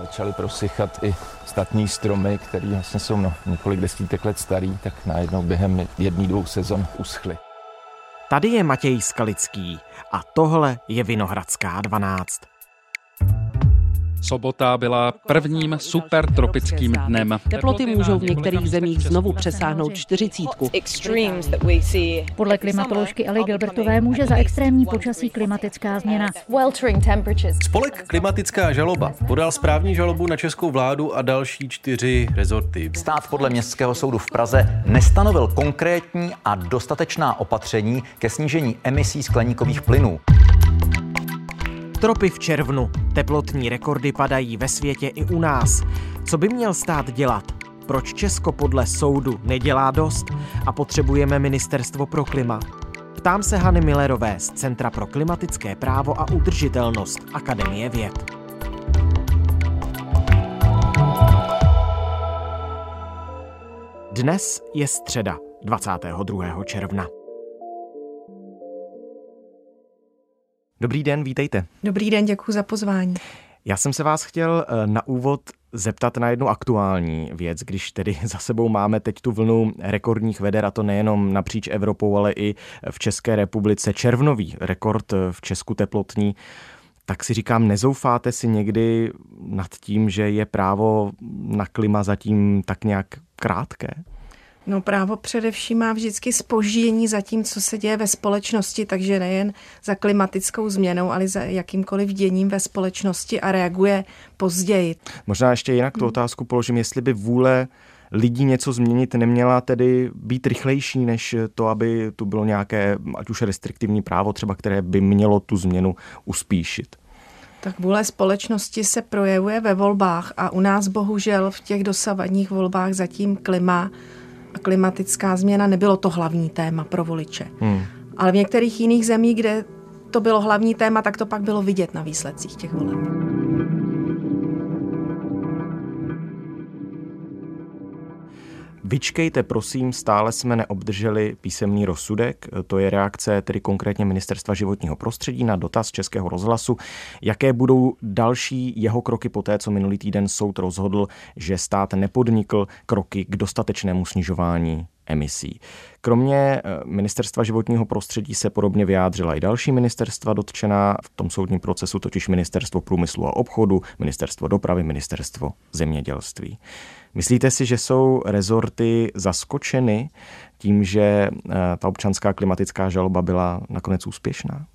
Začaly prosychat i statní stromy, které vlastně jsou no, několik desítek let starý, tak najednou během jedný, dvou sezon uschly. Tady je Matěj Skalický a tohle je Vinohradská 12. Sobota byla prvním supertropickým dnem. Teploty můžou v některých zemích znovu přesáhnout čtyřicítku. Podle klimatoložky Eli Gilbertové může za extrémní počasí klimatická změna. Spolek Klimatická žaloba podal správní žalobu na českou vládu a další čtyři rezorty. Stát podle Městského soudu v Praze nestanovil konkrétní a dostatečná opatření ke snížení emisí skleníkových plynů. Tropy v červnu. Teplotní rekordy padají ve světě i u nás. Co by měl stát dělat? Proč Česko podle soudu nedělá dost a potřebujeme ministerstvo pro klima? Ptám se Hany Millerové z Centra pro klimatické právo a udržitelnost Akademie věd. Dnes je středa 22. června. Dobrý den, vítejte. Dobrý den, děkuji za pozvání. Já jsem se vás chtěl eh, na úvod zeptat na jednu aktuální věc, když tedy za sebou máme teď tu vlnu rekordních veder, a to nejenom napříč Evropou, ale i v České republice. Červnový rekord v Česku teplotní. Tak si říkám, nezoufáte si někdy nad tím, že je právo na klima zatím tak nějak krátké? No právo především má vždycky spoždění za tím, co se děje ve společnosti, takže nejen za klimatickou změnou, ale za jakýmkoliv děním ve společnosti a reaguje později. Možná ještě jinak tu otázku položím, jestli by vůle lidí něco změnit neměla tedy být rychlejší, než to, aby tu bylo nějaké, ať už restriktivní právo třeba, které by mělo tu změnu uspíšit. Tak vůle společnosti se projevuje ve volbách a u nás bohužel v těch dosavadních volbách zatím klima a klimatická změna nebylo to hlavní téma pro voliče. Hmm. Ale v některých jiných zemích, kde to bylo hlavní téma, tak to pak bylo vidět na výsledcích těch voleb. Vyčkejte, prosím, stále jsme neobdrželi písemný rozsudek. To je reakce tedy konkrétně Ministerstva životního prostředí na dotaz Českého rozhlasu. Jaké budou další jeho kroky po té, co minulý týden soud rozhodl, že stát nepodnikl kroky k dostatečnému snižování emisí. Kromě eh, ministerstva životního prostředí se podobně vyjádřila i další ministerstva dotčená v tom soudním procesu, totiž ministerstvo průmyslu a obchodu, ministerstvo dopravy, ministerstvo zemědělství. Myslíte si, že jsou rezorty zaskočeny tím, že eh, ta občanská klimatická žaloba byla nakonec úspěšná?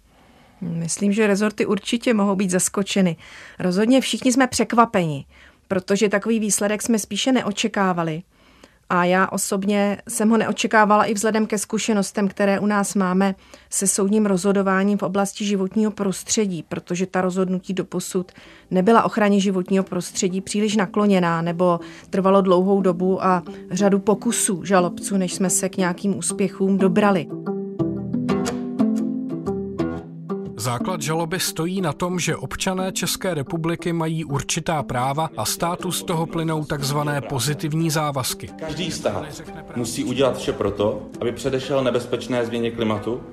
Myslím, že rezorty určitě mohou být zaskočeny. Rozhodně všichni jsme překvapeni, protože takový výsledek jsme spíše neočekávali. A já osobně jsem ho neočekávala i vzhledem ke zkušenostem, které u nás máme se soudním rozhodováním v oblasti životního prostředí, protože ta rozhodnutí do posud nebyla ochraně životního prostředí příliš nakloněná nebo trvalo dlouhou dobu a řadu pokusů žalobců, než jsme se k nějakým úspěchům dobrali. Základ žaloby stojí na tom, že občané České republiky mají určitá práva a státu z toho plynou takzvané pozitivní závazky. Každý stát musí udělat vše proto, aby předešel nebezpečné změně klimatu,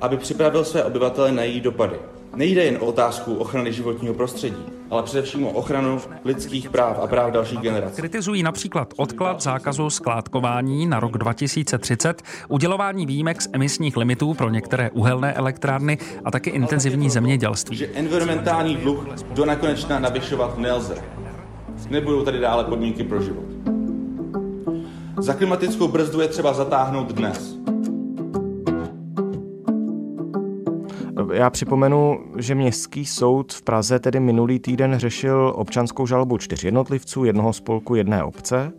aby připravil své obyvatele na její dopady. Nejde jen o otázku ochrany životního prostředí, ale především o ochranu lidských práv a práv dalších generací. Kritizují například odklad zákazu skládkování na rok 2030, udělování výjimek z emisních limitů pro některé uhelné elektrárny a taky intenzivní zemědělství. Že environmentální dluh do nekonečna navyšovat nelze. Nebudou tady dále podmínky pro život. Za klimatickou brzdu je třeba zatáhnout dnes. Já připomenu, že Městský soud v Praze tedy minulý týden řešil občanskou žalobu čtyř jednotlivců, jednoho spolku, jedné obce.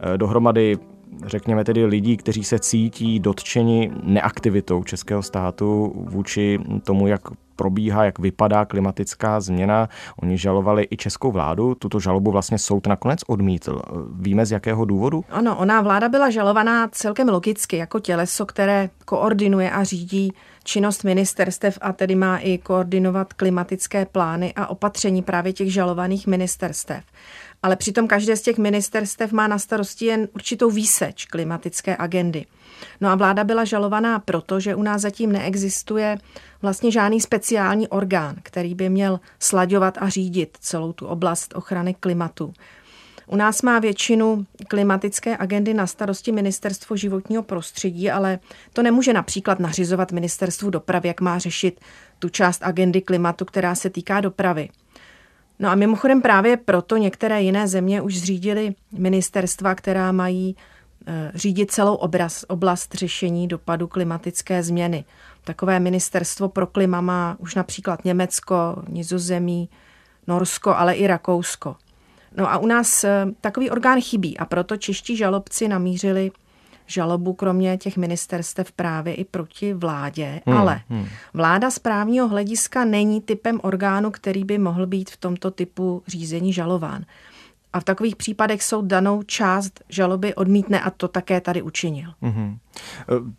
Eh, dohromady řekněme tedy lidí, kteří se cítí dotčeni neaktivitou českého státu vůči tomu, jak probíhá, jak vypadá klimatická změna. Oni žalovali i českou vládu, tuto žalobu vlastně soud nakonec odmítl. Víme z jakého důvodu? Ano, ona vláda byla žalovaná celkem logicky jako těleso, které koordinuje a řídí činnost ministerstev a tedy má i koordinovat klimatické plány a opatření právě těch žalovaných ministerstev. Ale přitom každé z těch ministerstev má na starosti jen určitou výseč klimatické agendy. No a vláda byla žalovaná proto, že u nás zatím neexistuje vlastně žádný speciální orgán, který by měl slaďovat a řídit celou tu oblast ochrany klimatu. U nás má většinu klimatické agendy na starosti Ministerstvo životního prostředí, ale to nemůže například nařizovat Ministerstvu dopravy, jak má řešit tu část agendy klimatu, která se týká dopravy. No a mimochodem právě proto některé jiné země už zřídily ministerstva, která mají eh, řídit celou obraz, oblast řešení dopadu klimatické změny. Takové ministerstvo pro klima má už například Německo, Nizozemí, Norsko, ale i Rakousko. No a u nás eh, takový orgán chybí a proto čeští žalobci namířili žalobu kromě těch ministerstev právě i proti vládě, hmm, ale hmm. vláda z právního hlediska není typem orgánu, který by mohl být v tomto typu řízení žalován a v takových případech soud danou část žaloby odmítne a to také tady učinil. Mm-hmm.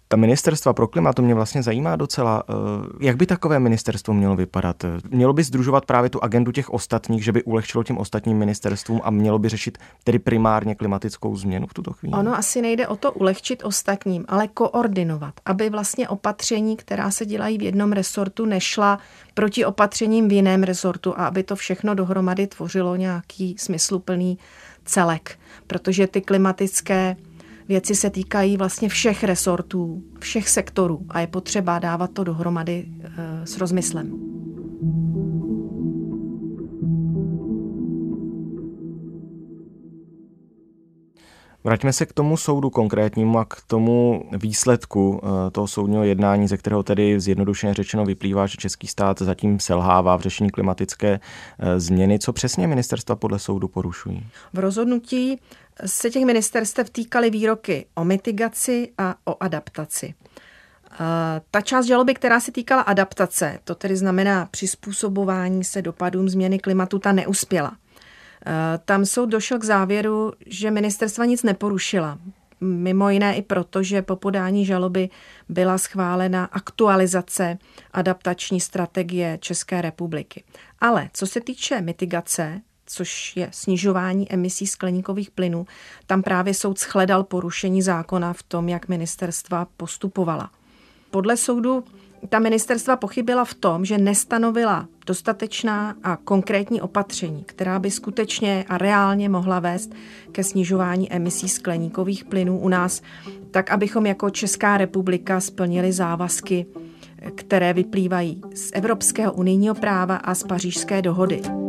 Ta ministerstva pro klima, to mě vlastně zajímá docela. Eh, jak by takové ministerstvo mělo vypadat? Mělo by združovat právě tu agendu těch ostatních, že by ulehčilo těm ostatním ministerstvům a mělo by řešit tedy primárně klimatickou změnu v tuto chvíli? Ono asi nejde o to ulehčit ostatním, ale koordinovat, aby vlastně opatření, která se dělají v jednom resortu, nešla proti opatřením v jiném resortu a aby to všechno dohromady tvořilo nějaký smysluplný celek, protože ty klimatické věci se týkají vlastně všech resortů, všech sektorů a je potřeba dávat to dohromady eh, s rozmyslem. Vraťme se k tomu soudu konkrétnímu a k tomu výsledku eh, toho soudního jednání, ze kterého tedy zjednodušeně řečeno vyplývá, že český stát zatím selhává v řešení klimatické eh, změny. Co přesně ministerstva podle soudu porušují? V rozhodnutí se těch ministerstev týkaly výroky o mitigaci a o adaptaci. Ta část žaloby, která se týkala adaptace, to tedy znamená přizpůsobování se dopadům změny klimatu, ta neuspěla. Tam soud došel k závěru, že ministerstva nic neporušila. Mimo jiné i proto, že po podání žaloby byla schválena aktualizace adaptační strategie České republiky. Ale co se týče mitigace, což je snižování emisí skleníkových plynů, tam právě soud shledal porušení zákona v tom, jak ministerstva postupovala. Podle soudu ta ministerstva pochybila v tom, že nestanovila dostatečná a konkrétní opatření, která by skutečně a reálně mohla vést ke snižování emisí skleníkových plynů u nás, tak abychom jako Česká republika splnili závazky, které vyplývají z Evropského unijního práva a z pařížské dohody.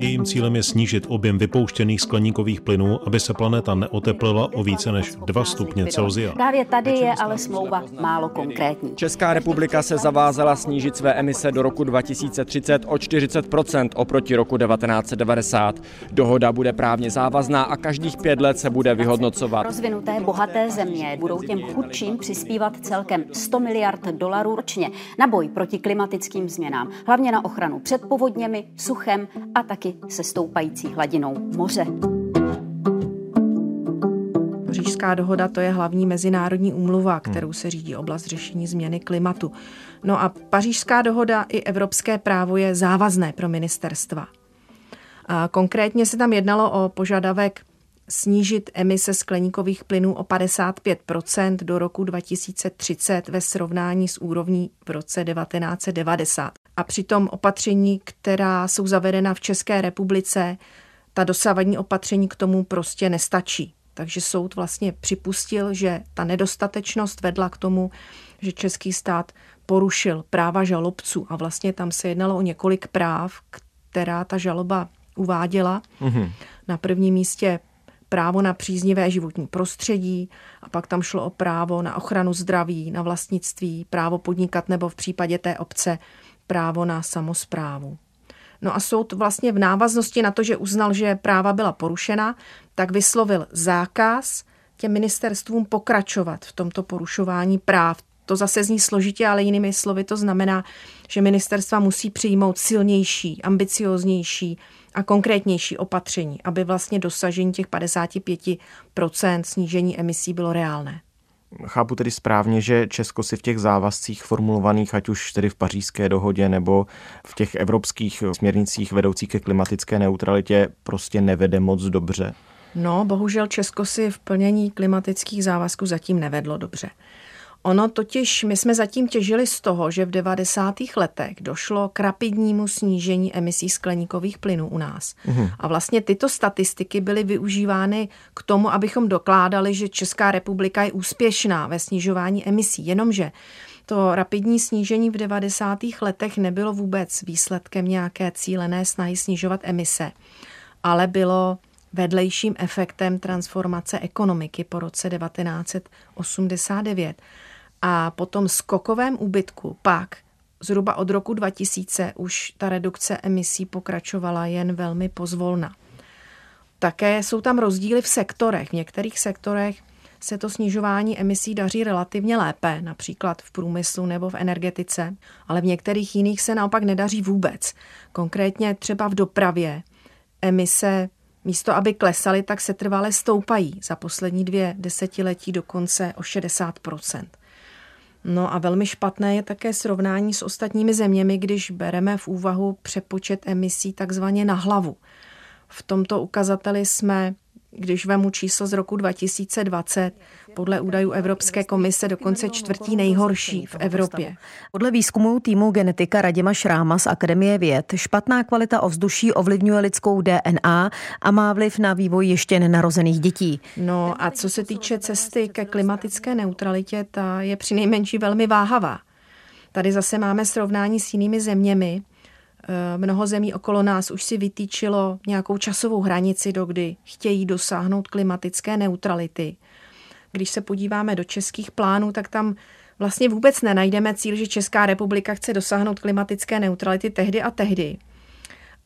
Jejím cílem je snížit objem vypouštěných skleníkových plynů, aby se planeta neoteplila o více než 2 stupně Celsia. Právě tady je ale smlouva málo konkrétní. Česká republika se zavázala snížit své emise do roku 2030 o 40% oproti roku 1990. Dohoda bude právně závazná a každých pět let se bude vyhodnocovat. Rozvinuté bohaté země budou těm chudším přispívat celkem 100 miliard dolarů ročně na boj proti klimatickým změnám, hlavně na ochranu před povodněmi, suchem a taky se stoupající hladinou moře. Pařížská dohoda to je hlavní mezinárodní úmluva, kterou se řídí oblast řešení změny klimatu. No a Pařížská dohoda i evropské právo je závazné pro ministerstva. A konkrétně se tam jednalo o požadavek snížit emise skleníkových plynů o 55% do roku 2030 ve srovnání s úrovní v roce 1990. A přitom opatření, která jsou zavedena v České republice, ta dosavadní opatření k tomu prostě nestačí. Takže soud vlastně připustil, že ta nedostatečnost vedla k tomu, že český stát porušil práva žalobců a vlastně tam se jednalo o několik práv, která ta žaloba uváděla. Mm-hmm. Na prvním místě právo na příznivé životní prostředí a pak tam šlo o právo na ochranu zdraví, na vlastnictví, právo podnikat nebo v případě té obce právo na samozprávu. No a soud vlastně v návaznosti na to, že uznal, že práva byla porušena, tak vyslovil zákaz těm ministerstvům pokračovat v tomto porušování práv. To zase zní složitě, ale jinými slovy to znamená, že ministerstva musí přijmout silnější, ambicioznější a konkrétnější opatření, aby vlastně dosažení těch 55% snížení emisí bylo reálné. Chápu tedy správně, že Česko si v těch závazcích formulovaných, ať už tedy v pařížské dohodě nebo v těch evropských směrnicích vedoucích ke klimatické neutralitě prostě nevede moc dobře? No, bohužel Česko si v plnění klimatických závazků zatím nevedlo dobře. Ono totiž, my jsme zatím těžili z toho, že v 90. letech došlo k rapidnímu snížení emisí skleníkových plynů u nás. Uhum. A vlastně tyto statistiky byly využívány k tomu, abychom dokládali, že Česká republika je úspěšná ve snižování emisí. Jenomže to rapidní snížení v 90. letech nebylo vůbec výsledkem nějaké cílené snahy snižovat emise, ale bylo vedlejším efektem transformace ekonomiky po roce 1989. A po tom skokovém úbytku pak zhruba od roku 2000 už ta redukce emisí pokračovala jen velmi pozvolna. Také jsou tam rozdíly v sektorech. V některých sektorech se to snižování emisí daří relativně lépe, například v průmyslu nebo v energetice, ale v některých jiných se naopak nedaří vůbec. Konkrétně třeba v dopravě emise místo aby klesaly, tak se trvale stoupají za poslední dvě desetiletí dokonce o 60 No a velmi špatné je také srovnání s ostatními zeměmi, když bereme v úvahu přepočet emisí takzvaně na hlavu. V tomto ukazateli jsme když vemu číslo z roku 2020, podle údajů Evropské komise dokonce čtvrtý nejhorší v Evropě. Podle výzkumu týmu genetika Radima Šráma z Akademie věd špatná kvalita ovzduší ovlivňuje lidskou DNA a má vliv na vývoj ještě nenarozených dětí. No a co se týče cesty ke klimatické neutralitě, ta je přinejmenší velmi váhavá. Tady zase máme srovnání s jinými zeměmi, mnoho zemí okolo nás už si vytýčilo nějakou časovou hranici, do kdy chtějí dosáhnout klimatické neutrality. Když se podíváme do českých plánů, tak tam vlastně vůbec nenajdeme cíl, že Česká republika chce dosáhnout klimatické neutrality tehdy a tehdy.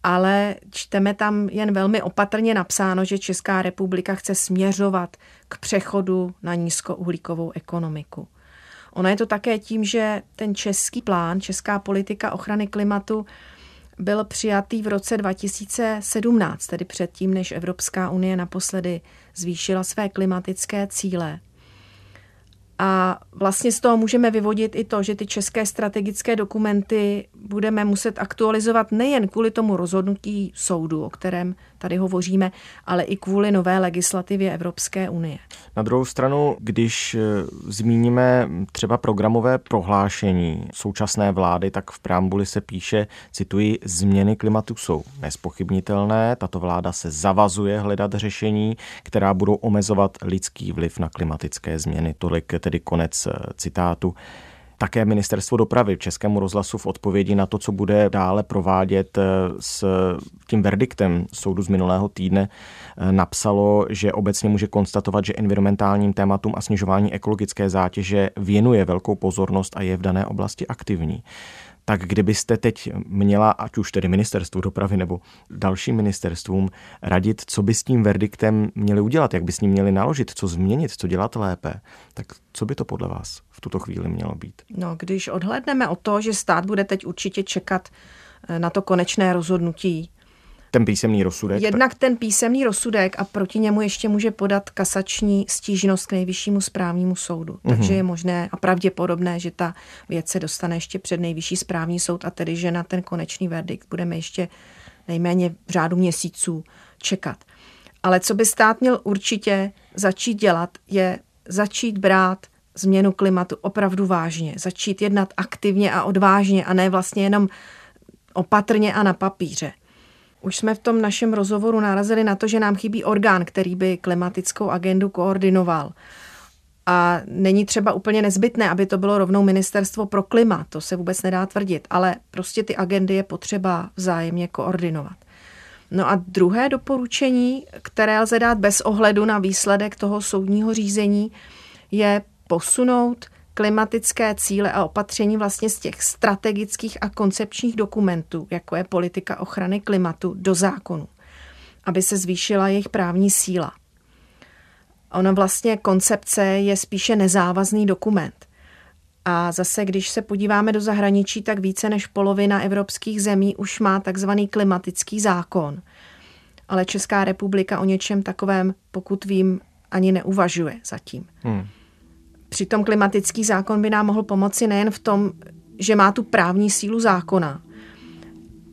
Ale čteme tam jen velmi opatrně napsáno, že Česká republika chce směřovat k přechodu na nízkouhlíkovou ekonomiku. Ono je to také tím, že ten český plán, česká politika ochrany klimatu byl přijatý v roce 2017, tedy předtím, než Evropská unie naposledy zvýšila své klimatické cíle. A vlastně z toho můžeme vyvodit i to, že ty české strategické dokumenty budeme muset aktualizovat nejen kvůli tomu rozhodnutí soudu, o kterém tady hovoříme, ale i kvůli nové legislativě Evropské unie. Na druhou stranu, když eh, zmíníme třeba programové prohlášení současné vlády, tak v preambuli se píše, cituji, změny klimatu jsou nespochybnitelné, tato vláda se zavazuje hledat řešení, která budou omezovat lidský vliv na klimatické změny. Tolik tedy konec eh, citátu. Také ministerstvo dopravy v Českému rozhlasu v odpovědi na to, co bude dále provádět eh, s tím verdiktem soudu z minulého týdne, eh, napsalo, že obecně může konstatovat, že environmentálním tématům a snižování ekologické zátěže věnuje velkou pozornost a je v dané oblasti aktivní tak kdybyste teď měla, ať už tedy ministerstvu dopravy nebo dalším ministerstvům, radit, co by s tím verdiktem měli udělat, jak by s ním měli naložit, co změnit, co dělat lépe, tak co by to podle vás v tuto chvíli mělo být? No, když odhledneme o to, že stát bude teď určitě čekat eh, na to konečné rozhodnutí ten písemný rozsudek? Jednak ten písemný rozsudek a proti němu ještě může podat kasační stížnost k nejvyššímu správnímu soudu. Mm-hmm. Takže je možné a pravděpodobné, že ta věc se dostane ještě před nejvyšší správní soud a tedy, že na ten konečný verdikt budeme ještě nejméně v řádu měsíců čekat. Ale co by stát měl určitě začít dělat, je začít brát změnu klimatu opravdu vážně, začít jednat aktivně a odvážně a ne vlastně jenom opatrně a na papíře. Už jsme v tom našem rozhovoru narazili na to, že nám chybí orgán, který by klimatickou agendu koordinoval. A není třeba úplně nezbytné, aby to bylo rovnou ministerstvo pro klima, to se vůbec nedá tvrdit, ale prostě ty agendy je potřeba vzájemně koordinovat. No a druhé doporučení, které lze dát bez ohledu na výsledek toho soudního řízení, je posunout klimatické cíle a opatření vlastně z těch strategických a koncepčních dokumentů, jako je politika ochrany klimatu, do zákonu, aby se zvýšila jejich právní síla. Ona vlastně koncepce je spíše nezávazný dokument. A zase, když se podíváme do zahraničí, tak více než polovina evropských zemí už má takzvaný klimatický zákon. Ale Česká republika o něčem takovém, pokud vím, ani neuvažuje zatím. Hmm. Přitom klimatický zákon by nám mohl pomoci nejen v tom, že má tu právní sílu zákona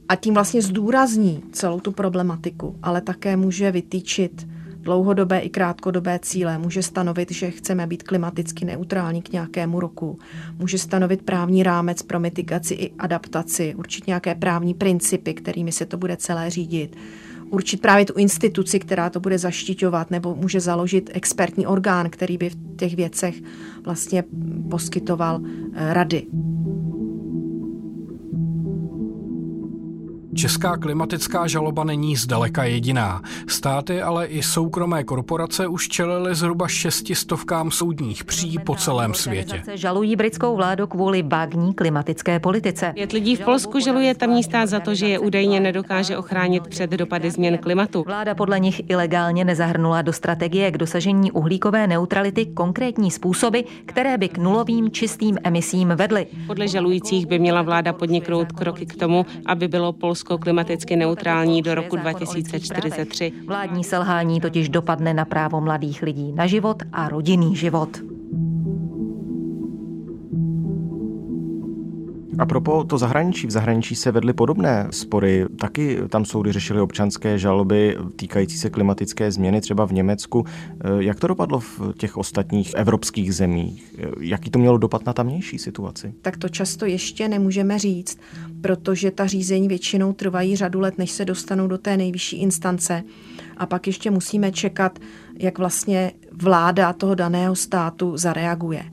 a tím vlastně zdůrazní celou tu problematiku, ale také může vytýčit dlouhodobé i krátkodobé cíle. Může stanovit, že chceme být klimaticky neutrální k nějakému roku. Může stanovit právní rámec pro mitigaci i adaptaci, určit nějaké právní principy, kterými se to bude celé řídit určit právě tu instituci, která to bude zaštiťovat, nebo může založit expertní orgán, který by v těch věcech vlastně poskytoval eh, rady. Česká klimatická žaloba není zdaleka jediná. Státy, ale i soukromé korporace už čelily zhruba šestistovkám soudních pří po celém světě. Žalují britskou vládu kvůli vágní klimatické politice. Pět lidí v Polsku žaluje tamní stát za to, že je údajně nedokáže ochránit před dopady změn klimatu. Vláda podle nich ilegálně nezahrnula do strategie k dosažení uhlíkové neutrality konkrétní způsoby, které by k nulovým čistým emisím vedly. Podle žalujících by měla vláda podniknout kroky k tomu, aby bylo Polsko Polsko klimaticky neutrální do roku 2043. Vládní selhání totiž dopadne na právo mladých lidí na život a rodinný život. A propo to zahraničí, v zahraničí se vedly podobné spory. Taky tam soudy řešily občanské žaloby týkající se klimatické změny, třeba v Německu. Jak to dopadlo v těch ostatních evropských zemích? Jaký to mělo dopad na tamnější situaci? Tak to často ještě nemůžeme říct, protože ta řízení většinou trvají řadu let, než se dostanou do té nejvyšší instance. A pak ještě musíme čekat, jak vlastně vláda toho daného státu zareaguje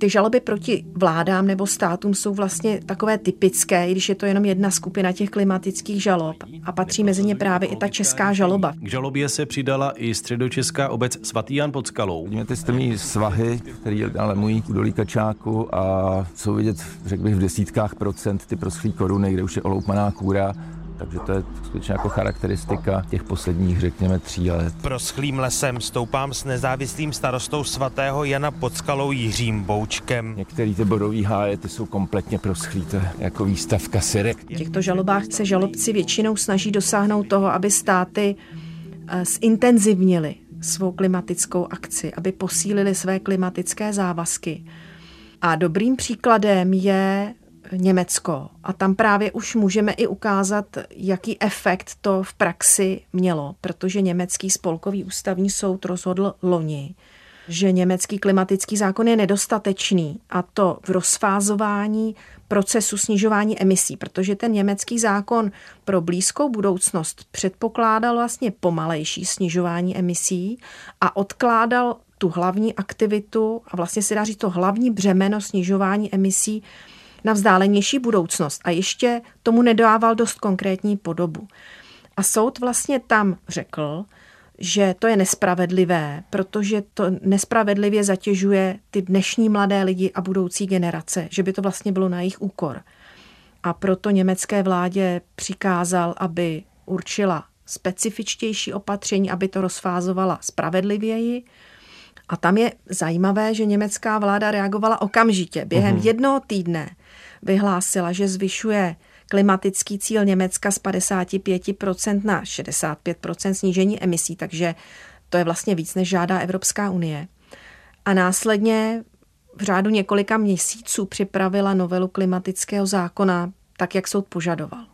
ty žaloby proti vládám nebo státům jsou vlastně takové typické, i když je to jenom jedna skupina těch klimatických žalob. A patří mezi ně právě i ta česká žaloba. K žalobě se přidala i středočeská obec Svatý Jan pod Skalou. Vidíme ty strmý svahy, které lemují údolí Kačáku a jsou vidět, řekl bych, v desítkách procent ty proschlý koruny, kde už je oloupaná kůra takže to je skutečně jako charakteristika těch posledních, řekněme, tří let. Proschlým lesem stoupám s nezávislým starostou svatého Jana pod skalou Jiřím Boučkem. Některé ty bodové háje ty jsou kompletně proschlý, to je jako výstavka syrek. V těchto žalobách se žalobci většinou snaží dosáhnout toho, aby státy eh, zintenzivnili svou klimatickou akci, aby posílili své klimatické závazky. A dobrým příkladem je Německo. A tam právě už můžeme i ukázat, jaký efekt to v praxi mělo, protože německý spolkový ústavní soud rozhodl loni, že německý klimatický zákon je nedostatečný a to v rozfázování procesu snižování emisí, protože ten německý zákon pro blízkou budoucnost předpokládal vlastně pomalejší snižování emisí a odkládal tu hlavní aktivitu a vlastně se dá říct to hlavní břemeno snižování emisí na vzdálenější budoucnost a ještě tomu nedával dost konkrétní podobu. A soud vlastně tam řekl, že to je nespravedlivé, protože to nespravedlivě zatěžuje ty dnešní mladé lidi a budoucí generace, že by to vlastně bylo na jejich úkor. A proto německé vládě přikázal, aby určila specifičtější opatření, aby to rozfázovala spravedlivěji. A tam je zajímavé, že německá vláda reagovala okamžitě. Během uhum. jednoho týdne vyhlásila, že zvyšuje klimatický cíl Německa z 55% na 65% snížení emisí, takže to je vlastně víc, než žádá Evropská unie. A následně v řádu několika měsíců připravila novelu klimatického zákona, tak jak soud požadoval.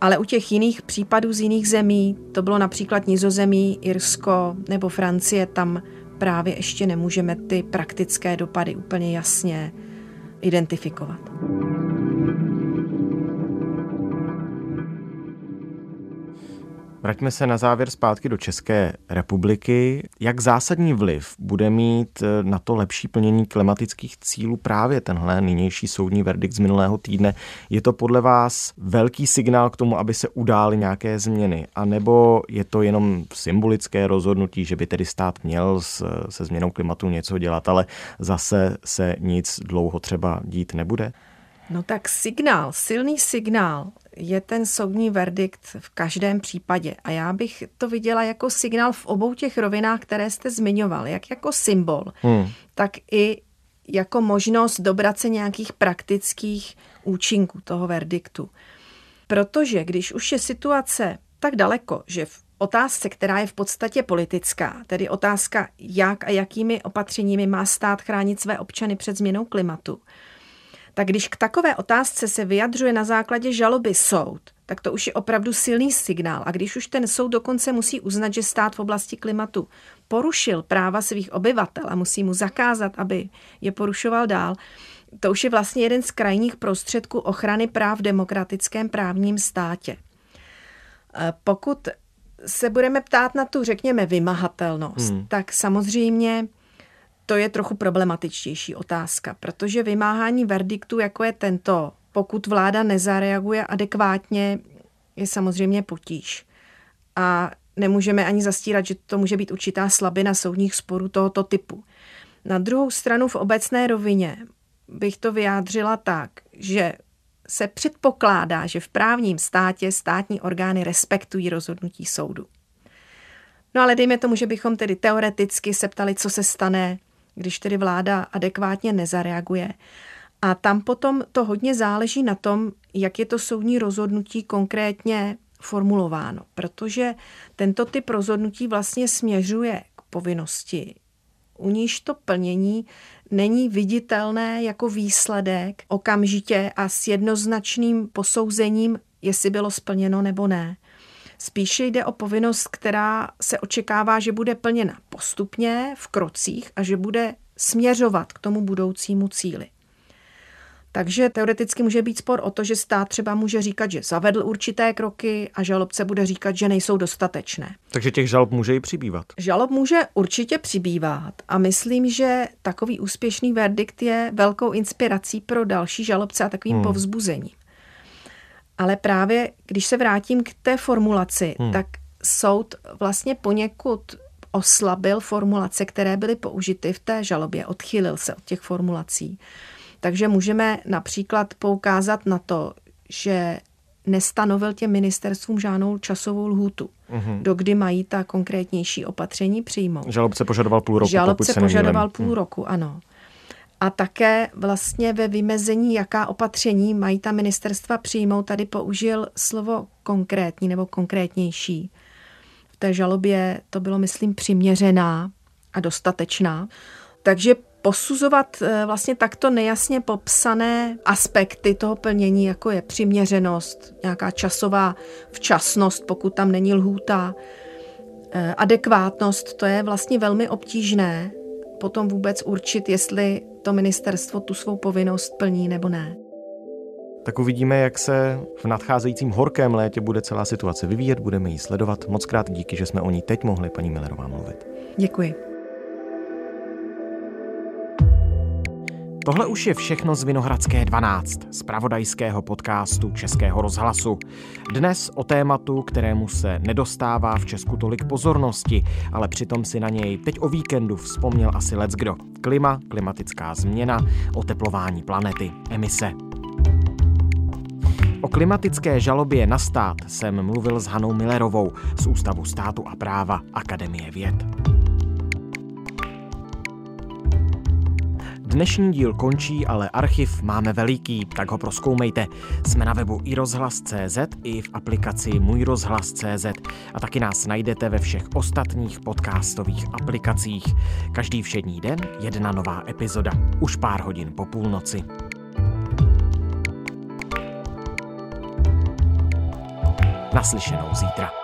Ale u těch jiných případů z jiných zemí, to bylo například Nizozemí, Irsko nebo Francie, tam právě ještě nemůžeme ty praktické dopady úplně jasně identifikovat. Vraťme se na závěr zpátky do České republiky. Jak zásadní vliv bude mít eh, na to lepší plnění klimatických cílů právě tenhle nynější soudní verdikt z minulého týdne? Je to podle vás velký signál k tomu, aby se udály nějaké změny? A nebo je to jenom symbolické rozhodnutí, že by tedy stát měl se změnou klimatu něco dělat, ale zase se nic dlouho třeba dít nebude? No tak signál, silný signál je ten soudní verdikt v každém případě. A já bych to viděla jako signál v obou těch rovinách, které jste zmiňoval, jak jako symbol, hmm. tak i jako možnost dobrat se nějakých praktických účinků toho verdiktu. Protože když už je situace tak daleko, že v otázce, která je v podstatě politická, tedy otázka, jak a jakými opatřeními má stát chránit své občany před změnou klimatu, tak když k takové otázce se vyjadřuje na základě žaloby soud, tak to už je opravdu silný signál. A když už ten soud dokonce musí uznat, že stát v oblasti klimatu porušil práva svých obyvatel a musí mu zakázat, aby je porušoval dál, to už je vlastně jeden z krajních prostředků ochrany práv v demokratickém právním státě. E, pokud se budeme ptát na tu, řekněme, vymahatelnost, hmm. tak samozřejmě to je trochu problematičtější otázka, protože vymáhání verdiktu, jako je tento, pokud vláda nezareaguje adekvátně, je samozřejmě potíž. A nemůžeme ani zastírat, že to může být určitá slabina soudních sporů tohoto typu. Na druhou stranu v obecné rovině bych to vyjádřila tak, že se předpokládá, že v právním státě státní orgány respektují rozhodnutí soudu. No ale dejme tomu, že bychom tedy teoreticky se ptali, co se stane, když tedy vláda adekvátně nezareaguje. A tam potom to hodně záleží na tom, jak je to soudní rozhodnutí konkrétně formulováno, protože tento typ rozhodnutí vlastně směřuje k povinnosti, u níž to plnění není viditelné jako výsledek okamžitě a s jednoznačným posouzením, jestli bylo splněno nebo ne. Spíše jde o povinnost, která se očekává, že bude plněna postupně v krocích a že bude směřovat k tomu budoucímu cíli. Takže teoreticky může být spor o to, že stát třeba může říkat, že zavedl určité kroky a žalobce bude říkat, že nejsou dostatečné. Takže těch žalob může i přibývat. Žalob může určitě přibývat a myslím, že takový úspěšný verdikt je velkou inspirací pro další žalobce a takovým hmm. povzbuzením. Ale právě když se vrátím k té formulaci, hmm. tak soud vlastně poněkud oslabil formulace, které byly použity v té žalobě, odchylil se od těch formulací. Takže můžeme například poukázat na to, že nestanovil těm ministerstvům žádnou časovou lhůtu, mm-hmm. do kdy mají ta konkrétnější opatření přijmout. Žalobce požadoval půl roku. Žalobce požadoval půl hmm. roku, ano. A také vlastně ve vymezení, jaká opatření mají ta ministerstva přijmout, tady použil slovo konkrétní nebo konkrétnější. V té žalobě to bylo, myslím, přiměřená a dostatečná. Takže posuzovat eh, vlastně takto nejasně popsané aspekty toho plnění, jako je přiměřenost, nějaká časová včasnost, pokud tam není lhůta, eh, adekvátnost, to je vlastně velmi obtížné potom vůbec určit, jestli to ministerstvo tu svou povinnost plní nebo ne. Tak uvidíme, jak se v nadcházejícím horkém létě bude celá situace vyvíjet, budeme ji sledovat. Moc krát díky, že jsme o ní teď mohli paní Millerová mluvit. Děkuji. Tohle už je všechno z Vinohradské 12, z pravodajského podcastu Českého rozhlasu. Dnes o tématu, kterému se nedostává v Česku tolik pozornosti, ale přitom si na něj teď o víkendu vzpomněl asi kdo. Klima, klimatická změna, oteplování planety, emise. O klimatické žalobě na stát jsem mluvil s Hanou Millerovou z Ústavu státu a práva Akademie věd. Dnešní díl končí, ale archiv máme veliký, tak ho proskoumejte. Jsme na webu iRozhlas.cz i v aplikaci Můj rozhlas.cz a taky nás najdete ve všech ostatních podcastových aplikacích. Každý všední den jedna nová epizoda, už pár hodin po půlnoci. Naslyšenou zítra.